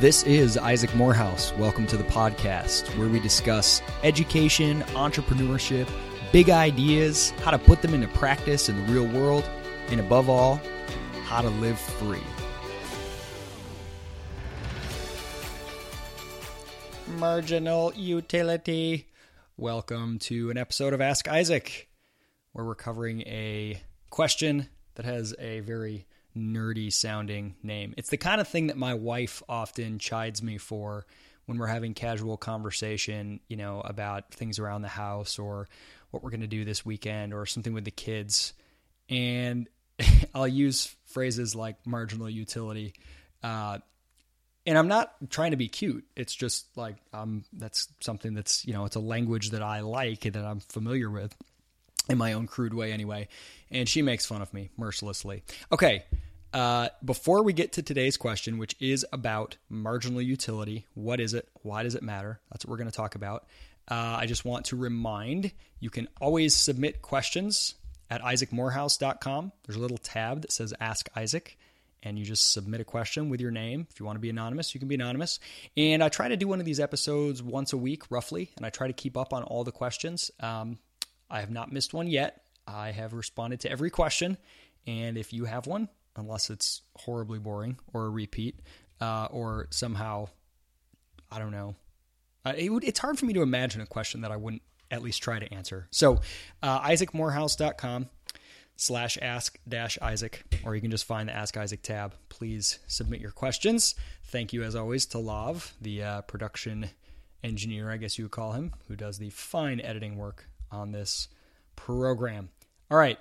This is Isaac Morehouse. Welcome to the podcast where we discuss education, entrepreneurship, big ideas, how to put them into practice in the real world, and above all, how to live free. Marginal utility. Welcome to an episode of Ask Isaac, where we're covering a question that has a very nerdy sounding name. It's the kind of thing that my wife often chides me for when we're having casual conversation, you know, about things around the house or what we're going to do this weekend or something with the kids. And I'll use phrases like marginal utility. Uh, and I'm not trying to be cute. It's just like um, that's something that's you know it's a language that I like and that I'm familiar with in my own crude way anyway. And she makes fun of me mercilessly. Okay, uh, before we get to today's question, which is about marginal utility, what is it? Why does it matter? That's what we're going to talk about. Uh, I just want to remind you can always submit questions at isaacmorehouse.com. There's a little tab that says Ask Isaac, and you just submit a question with your name. If you want to be anonymous, you can be anonymous. And I try to do one of these episodes once a week, roughly, and I try to keep up on all the questions. Um, I have not missed one yet. I have responded to every question. And if you have one, unless it's horribly boring or a repeat uh, or somehow, I don't know. Uh, it would, it's hard for me to imagine a question that I wouldn't at least try to answer. So, uh, isaacmorehouse.com slash ask dash Isaac, or you can just find the Ask Isaac tab. Please submit your questions. Thank you, as always, to Lav, the uh, production engineer, I guess you would call him, who does the fine editing work on this program. All right.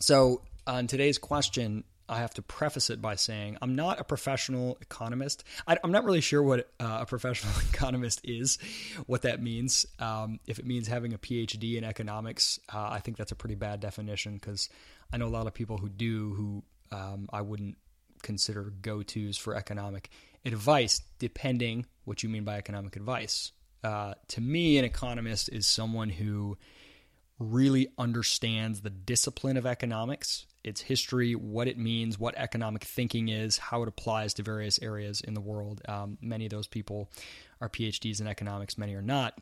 So, on today's question, I have to preface it by saying I'm not a professional economist. I, am not really sure what uh, a professional economist is, what that means. Um, if it means having a PhD in economics, uh, I think that's a pretty bad definition because I know a lot of people who do who um, I wouldn't consider go tos for economic advice, depending what you mean by economic advice. Uh, to me, an economist is someone who really understands the discipline of economics, its history, what it means, what economic thinking is, how it applies to various areas in the world. Um, many of those people are PhDs in economics, many are not.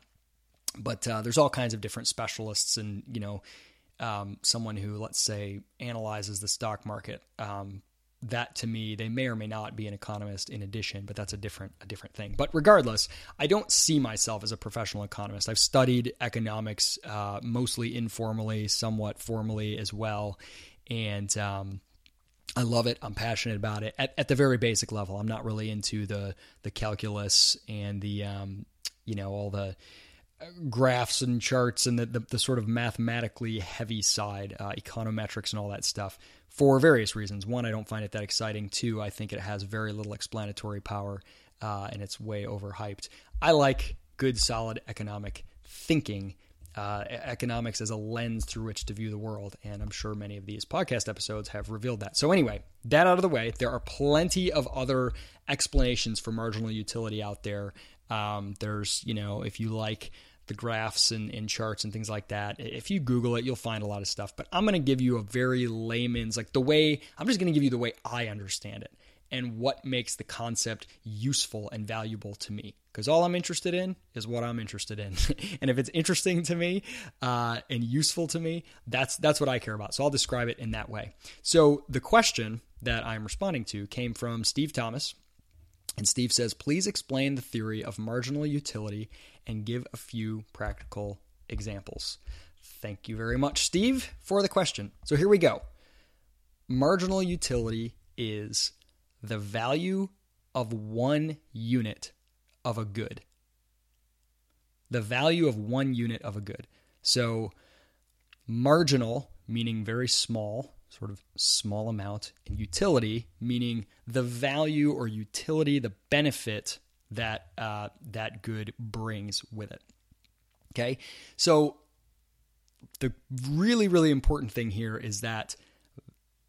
But uh, there's all kinds of different specialists, and you know, um, someone who, let's say, analyzes the stock market. Um, that to me they may or may not be an economist in addition but that's a different a different thing but regardless i don't see myself as a professional economist i've studied economics uh, mostly informally somewhat formally as well and um, I love it. I'm passionate about it at, at the very basic level. I'm not really into the the calculus and the um, you know all the graphs and charts and the, the, the, sort of mathematically heavy side, uh, econometrics and all that stuff for various reasons. One, I don't find it that exciting. Two, I think it has very little explanatory power uh, and it's way overhyped. I like good, solid economic thinking. Uh, economics as a lens through which to view the world. And I'm sure many of these podcast episodes have revealed that. So, anyway, that out of the way, there are plenty of other explanations for marginal utility out there. Um, there's, you know, if you like the graphs and, and, charts and things like that. If you Google it, you'll find a lot of stuff. But I'm going to give you a very layman's, like the way, I'm just going to give you the way I understand it and what makes the concept useful and valuable to me. Because all I'm interested in is what I'm interested in, and if it's interesting to me uh, and useful to me, that's that's what I care about. So I'll describe it in that way. So the question that I'm responding to came from Steve Thomas, and Steve says, please explain the theory of marginal utility and give a few practical examples. Thank you very much, Steve, for the question. So here we go. Marginal utility is the value of one unit of a good. The value of one unit of a good. So, marginal, meaning very small, sort of small amount, in utility, meaning the value or utility, the benefit that uh, that good brings with it. Okay, so the really really important thing here is that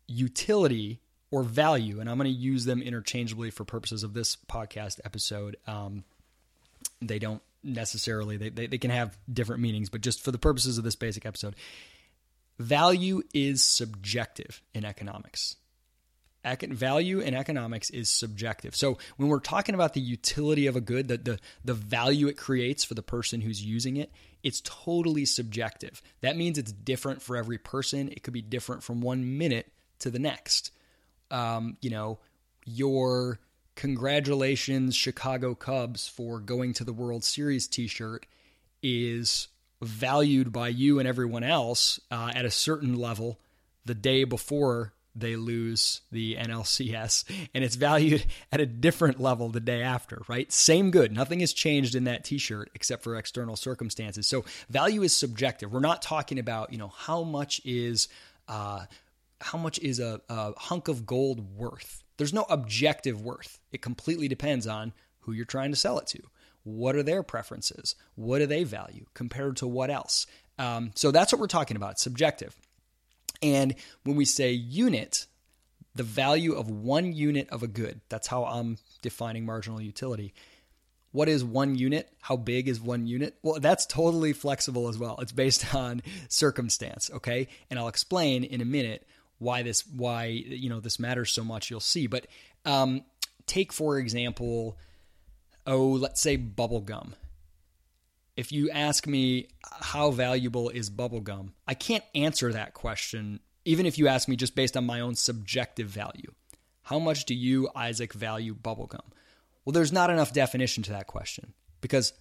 utility or value, and I'm going to use them interchangeably for purposes of this podcast episode. Um, they don't necessarily they, they, they can have different meanings, but just for the purposes of this basic episode, value is subjective in economics. value in economics is subjective. So when we're talking about the utility of a good, the, the, the value it creates for the person who's using it, it's totally subjective. That means it's different for every person. It could be different from one minute to the next. Um, you know, your congratulations Chicago Cubs for going to the World Series t-shirt is valued by you and everyone else uh, at a certain level the day before they lose the NLCS, and it's valued at a different level the day after, right? Same good. Nothing has changed in that t shirt except for external circumstances. So value is subjective. We're not talking about, you know, how much is. Uh, how much is a, a hunk of gold worth? There's no objective worth. It completely depends on who you're trying to sell it to. What are their preferences? What do they value compared to what else? Um, so that's what we're talking about subjective. And when we say unit, the value of one unit of a good, that's how I'm defining marginal utility. What is one unit? How big is one unit? Well, that's totally flexible as well. It's based on circumstance, okay? And I'll explain in a minute why this why you know this matters so much. You'll see. But um, take for example, oh, let's say bubble gum if you ask me how valuable is bubblegum, I can't answer that question, even if you ask me just based on my own subjective value. How much do you, Isaac, value bubblegum? Well, there's not enough definition to that question because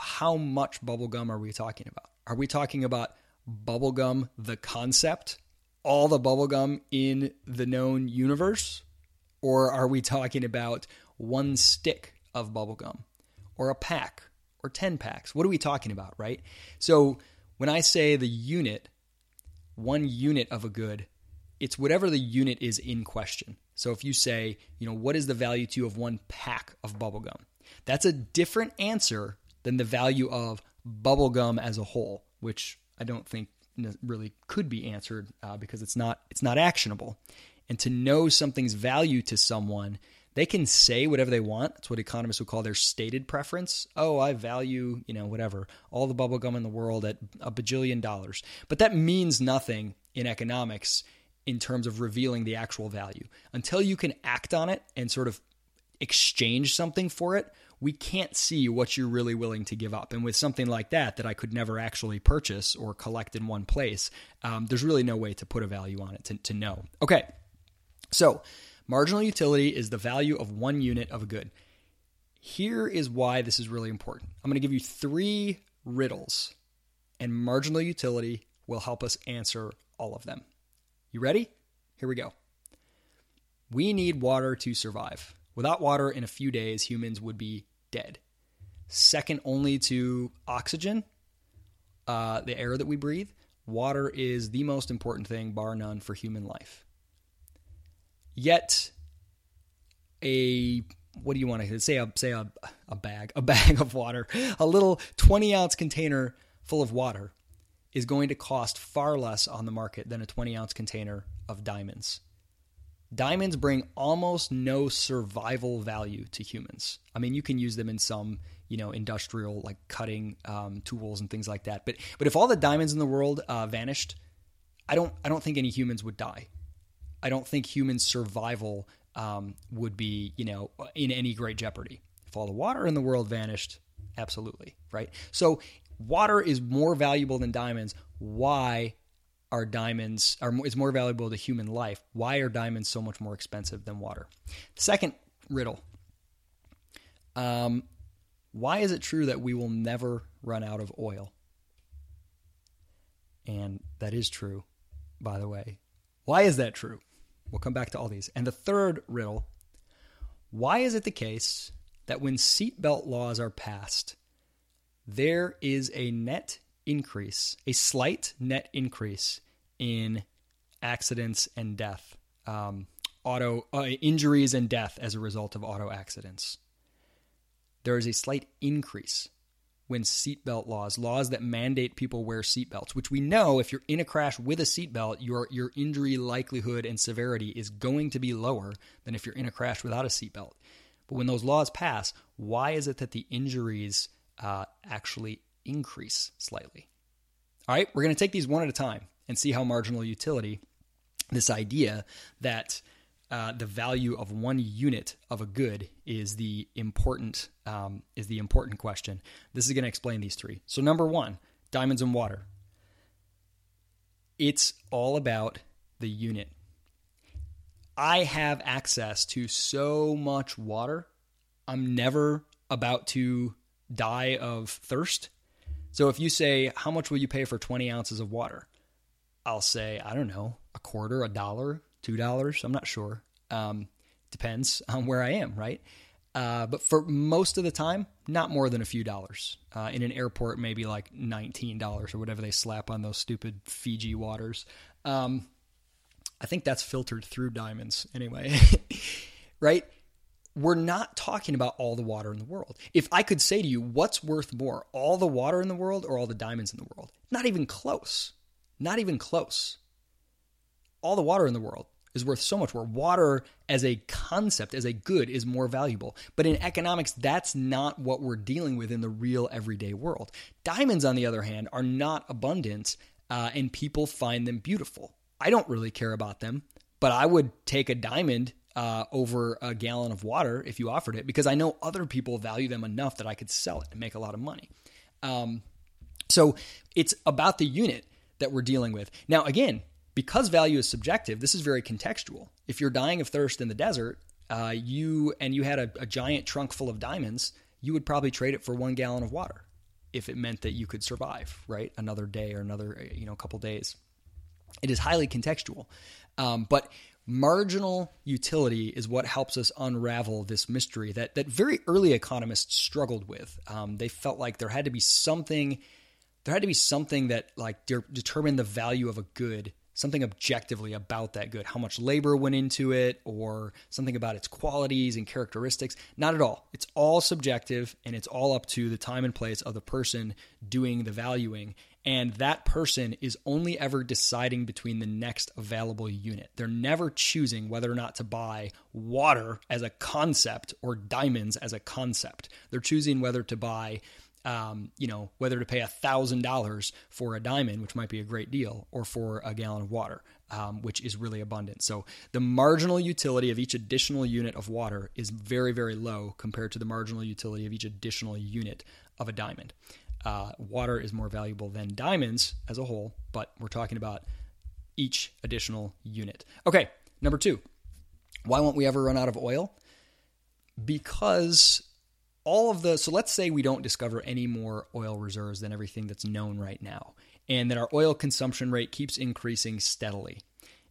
how much bubblegum are we talking about? Are we talking about bubblegum, the concept, all the bubblegum in the known universe? Or are we talking about one stick of bubblegum or a pack or 10 packs? What are we talking about, right? So when I say the unit, one unit of a good, it's whatever the unit is in question. So if you say, you know, what is the value to you of one pack of bubblegum? That's a different answer than the value of bubblegum as a whole, which I don't think really could be answered uh, because it's not it's not actionable. And to know something's value to someone they can say whatever they want. That's what economists would call their stated preference. Oh, I value, you know, whatever, all the bubble gum in the world at a bajillion dollars. But that means nothing in economics in terms of revealing the actual value. Until you can act on it and sort of exchange something for it, we can't see what you're really willing to give up. And with something like that, that I could never actually purchase or collect in one place, um, there's really no way to put a value on it to, to know. Okay, so Marginal utility is the value of one unit of a good. Here is why this is really important. I'm going to give you three riddles, and marginal utility will help us answer all of them. You ready? Here we go. We need water to survive. Without water, in a few days, humans would be dead. Second only to oxygen, uh, the air that we breathe, water is the most important thing, bar none, for human life. Yet, a what do you want to say? A, say a, a bag, a bag of water, a little 20 ounce container full of water is going to cost far less on the market than a 20 ounce container of diamonds. Diamonds bring almost no survival value to humans. I mean, you can use them in some, you know, industrial like cutting um, tools and things like that. But but if all the diamonds in the world uh, vanished, I don't I don't think any humans would die. I don't think human survival um, would be, you know, in any great jeopardy. If all the water in the world vanished, absolutely, right? So water is more valuable than diamonds. Why are diamonds are is more valuable to human life? Why are diamonds so much more expensive than water? Second riddle. Um, why is it true that we will never run out of oil? And that is true, by the way. Why is that true? We'll come back to all these. And the third riddle why is it the case that when seatbelt laws are passed, there is a net increase, a slight net increase in accidents and death, um, auto uh, injuries and death as a result of auto accidents? There is a slight increase when seatbelt laws, laws that mandate people wear seatbelts, which we know if you're in a crash with a seatbelt, your your injury likelihood and severity is going to be lower than if you're in a crash without a seatbelt. But when those laws pass, why is it that the injuries uh, actually increase slightly? All right, we're going to take these one at a time and see how marginal utility, this idea that uh, the value of one unit of a good is the important um, is the important question. This is going to explain these three. So number one, diamonds and water. It's all about the unit. I have access to so much water. I'm never about to die of thirst. So if you say, How much will you pay for 20 ounces of water? I'll say, I don't know, a quarter, a dollar, two dollars. I'm not sure. Um, depends on where I am, right? Uh, but for most of the time, not more than a few dollars. Uh, in an airport, maybe like nineteen dollars or whatever they slap on those stupid Fiji waters. Um, I think that's filtered through diamonds anyway, right? We're not talking about all the water in the world. If I could say to you, what's worth more, all the water in the world or all the diamonds in the world? Not even close. Not even close. All the water in the world is worth so much more. Water as a concept, as a good, is more valuable. But in economics, that's not what we're dealing with in the real everyday world. Diamonds, on the other hand, are not abundant uh, and people find them beautiful. I don't really care about them, but I would take a diamond uh, over a gallon of water if you offered it because I know other people value them enough that I could sell it and make a lot of money. Um, so it's about the unit that we're dealing with. Now, again, because value is subjective, this is very contextual. If you're dying of thirst in the desert, uh, you and you had a, a giant trunk full of diamonds, you would probably trade it for one gallon of water if it meant that you could survive, right? Another day or another, you know, couple days. It is highly contextual. Um, but marginal utility is what helps us unravel this mystery that, that very early economists struggled with. Um, they felt like there had to be something, there had to be something that like de- determined the value of a good something objectively about that good, how much labor went into it, or something about its qualities and characteristics. Not at all. It's all subjective and it's all up to the time and place of the person doing the valuing. And that person is only ever deciding between the next available unit. They're never choosing whether or not to buy water as a concept or diamonds as a concept. They're choosing whether to buy um, you know, whether to pay $1,000 for a diamond, which might be a great deal, or for a gallon of water, um, which is really abundant. So the marginal utility of each additional unit of water is very, very low compared to the marginal utility of each additional unit of a diamond. Uh, water is more valuable than diamonds as a whole, but we're talking about each additional unit. Okay, number two. Why won't we ever run out of oil? Because all of the so let's say we don't discover any more oil reserves than everything that's known right now and that our oil consumption rate keeps increasing steadily.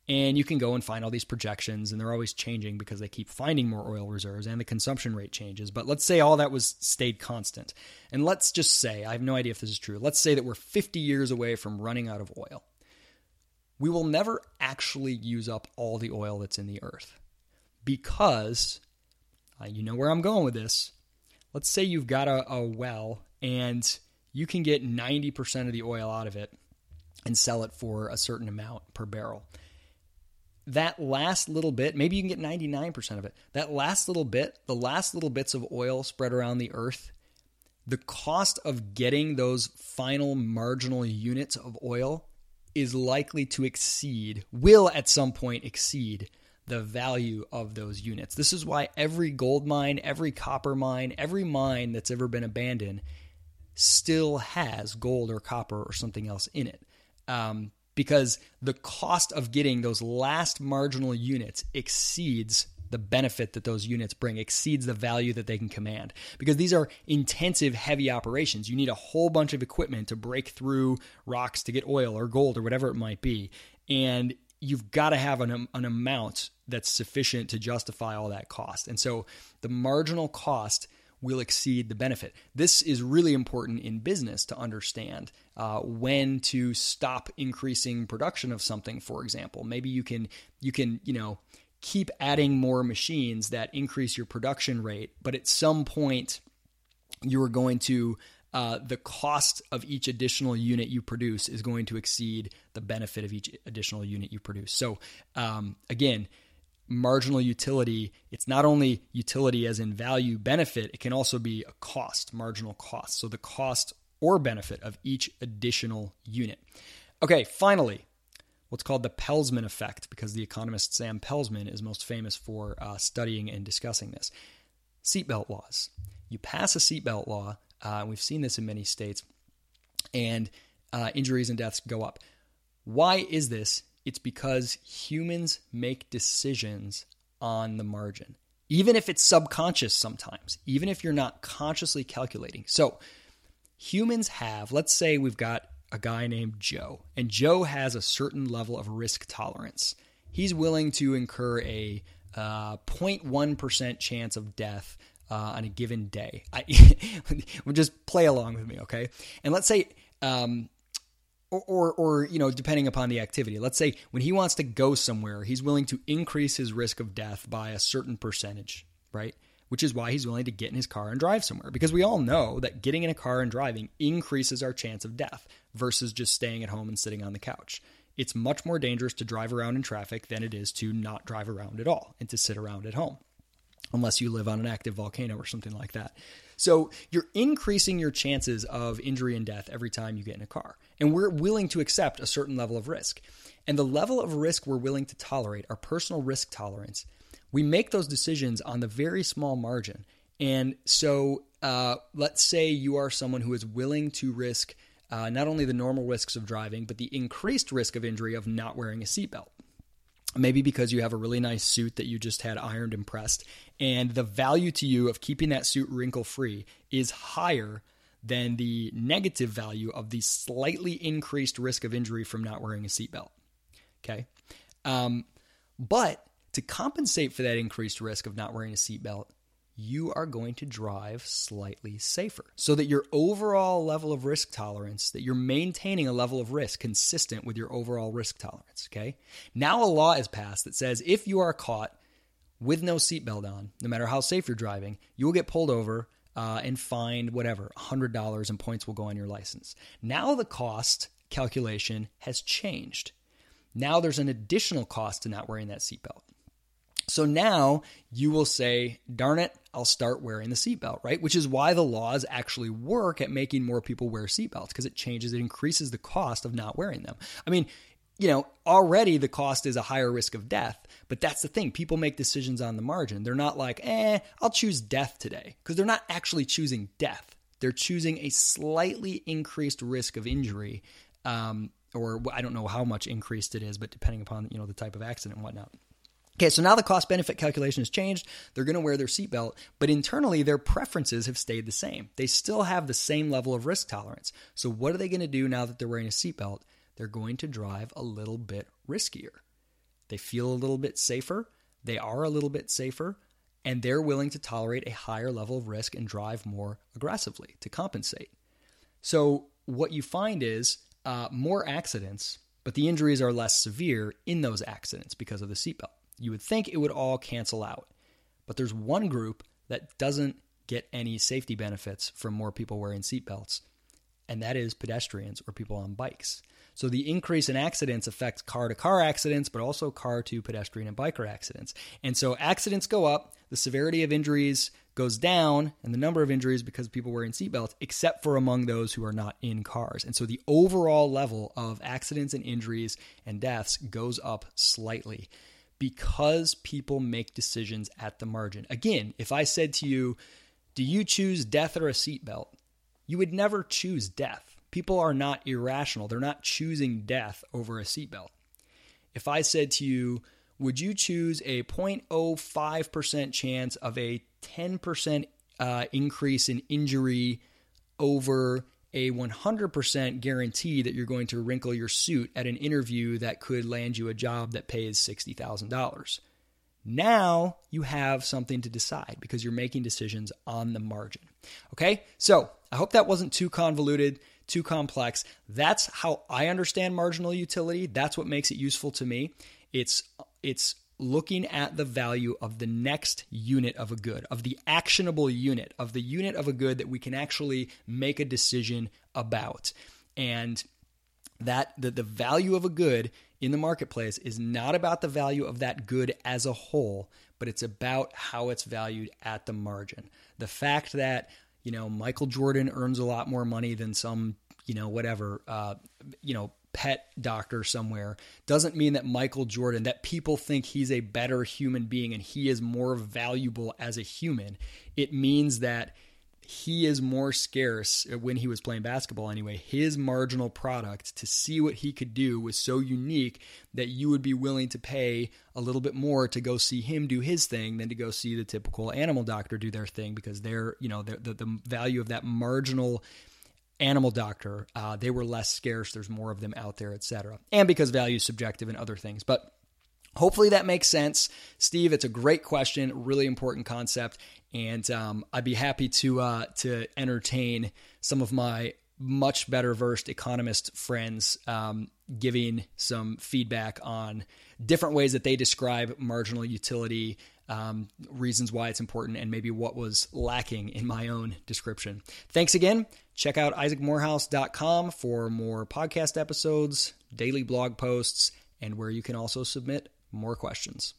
And you can go and find all these projections and they're always changing because they keep finding more oil reserves and the consumption rate changes. But let's say all that was stayed constant. And let's just say i have no idea if this is true let's say that we're 50 years away from running out of oil. We will never actually use up all the oil that's in the earth because uh, you know where i'm going with this let's say you've got a, a well and you can get 90% of the oil out of it and sell it for a certain amount per barrel. That last little bit, maybe you can get 99% of it. That last little bit, the last little bits of oil spread around the earth, the cost of getting those final marginal units of oil is likely to exceed, will at some point exceed the value of those units. This is why every gold mine, every copper mine, every mine that's ever been abandoned still has gold or copper or something else in it. Um, because the cost of getting those last marginal units exceeds the benefit that those units bring exceeds the value that they can command because these are intensive heavy operations you need a whole bunch of equipment to break through rocks to get oil or gold or whatever it might be and you've got to have an, an amount that's sufficient to justify all that cost. And so the marginal cost will exceed the benefit. This is really important in business to understand uh, when to stop increasing production of something. For example, maybe you can you can you know keep adding more machines that increase your production rate, but at some point you are going to uh, the cost of each additional unit you produce is going to exceed the benefit of each additional unit you produce. So, um, again, marginal utility, it's not only utility as in value benefit, it can also be a cost, marginal cost. So, the cost or benefit of each additional unit. Okay, finally, what's called the Peltzman effect, because the economist Sam Peltzman is most famous for uh, studying and discussing this. Seatbelt laws. You pass a seatbelt law, uh, we've seen this in many states, and uh, injuries and deaths go up. Why is this? It's because humans make decisions on the margin, even if it's subconscious sometimes, even if you're not consciously calculating. So, humans have, let's say we've got a guy named Joe, and Joe has a certain level of risk tolerance. He's willing to incur a uh, 0.1% chance of death uh, on a given day. I, just play along with me, okay? And let's say, um, or, or, or, you know, depending upon the activity, let's say when he wants to go somewhere, he's willing to increase his risk of death by a certain percentage, right? which is why he's willing to get in his car and drive somewhere. Because we all know that getting in a car and driving increases our chance of death versus just staying at home and sitting on the couch. It's much more dangerous to drive around in traffic than it is to not drive around at all and to sit around at home, unless you live on an active volcano or something like that. So you're increasing your chances of injury and death every time you get in a car. And we're willing to accept a certain level of risk. And the level of risk we're willing to tolerate, our personal risk tolerance, we make those decisions on the very small margin. And so, uh, let's say you are someone who is willing to risk uh, not only the normal risks of driving, but the increased risk of injury of not wearing a seatbelt. Maybe because you have a really nice suit that you just had ironed and pressed, and the value to you of keeping that suit wrinkle free is higher than the negative value of the slightly increased risk of injury from not wearing a seatbelt. Okay. Um, but to compensate for that increased risk of not wearing a seatbelt, you are going to drive slightly safer so that your overall level of risk tolerance, that you're maintaining a level of risk consistent with your overall risk tolerance. Okay. Now a law is passed that says if you are caught with no seatbelt on, no matter how safe you're driving, you will get pulled over uh, and fined whatever, $100 and points will go on your license. Now the cost calculation has changed. Now there's an additional cost to not wearing that seatbelt. So now you will say, darn it, I'll start wearing the seatbelt, right? Which is why the laws actually work at making more people wear seatbelts because it changes, it increases the cost of not wearing them. I mean, you know, already the cost is a higher risk of death, but that's the thing. People make decisions on the margin. They're not like, eh, I'll choose death today because they're not actually choosing death. They're choosing a slightly increased risk of injury, um, or I don't know how much increased it is, but depending upon you know the type of accident and whatnot. Okay, so now the cost benefit calculation has changed. They're going to wear their seatbelt, but internally their preferences have stayed the same. They still have the same level of risk tolerance. So, what are they going to do now that they're wearing a seatbelt? They're going to drive a little bit riskier. They feel a little bit safer, they are a little bit safer, and they're willing to tolerate a higher level of risk and drive more aggressively to compensate. So, what you find is uh, more accidents, but the injuries are less severe in those accidents because of the seatbelt. You would think it would all cancel out. But there's one group that doesn't get any safety benefits from more people wearing seatbelts, and that is pedestrians or people on bikes. So the increase in accidents affects car to car accidents, but also car to pedestrian and biker accidents. And so accidents go up, the severity of injuries goes down, and the number of injuries because people wearing seatbelts, except for among those who are not in cars. And so the overall level of accidents and injuries and deaths goes up slightly because people make decisions at the margin. Again, if I said to you, Do you choose death or a seatbelt? You would never choose death. People are not irrational. They're not choosing death over a seatbelt. If I said to you, Would you choose a 0.05% chance of a 10% uh, increase in injury over a 100% guarantee that you're going to wrinkle your suit at an interview that could land you a job that pays $60,000. Now you have something to decide because you're making decisions on the margin. Okay, so I hope that wasn't too convoluted, too complex. That's how I understand marginal utility. That's what makes it useful to me. It's it's looking at the value of the next unit of a good, of the actionable unit, of the unit of a good that we can actually make a decision about. And that the, the value of a good in the marketplace is not about the value of that good as a whole, but it's about how it's valued at the margin. The fact that, you know, Michael Jordan earns a lot more money than some, you know, whatever, uh, you know, pet doctor somewhere doesn't mean that Michael Jordan, that people think he's a better human being and he is more valuable as a human. It means that he is more scarce when he was playing basketball anyway. His marginal product to see what he could do was so unique that you would be willing to pay a little bit more to go see him do his thing than to go see the typical animal doctor do their thing because they're, you know, the, the, the value of that marginal animal doctor, uh, they were less scarce. There's more of them out there, etc. And because value is subjective and other things. But hopefully that makes sense. Steve, it's a great question, really important concept. And um, I'd be happy to uh, to entertain some of my much better versed economist friends um, giving some feedback on different ways that they describe marginal utility, um, reasons why it's important, and maybe what was lacking in my own description. Thanks again. Check out isaacmorehouse.com for more podcast episodes, daily blog posts, and where you can also submit more questions.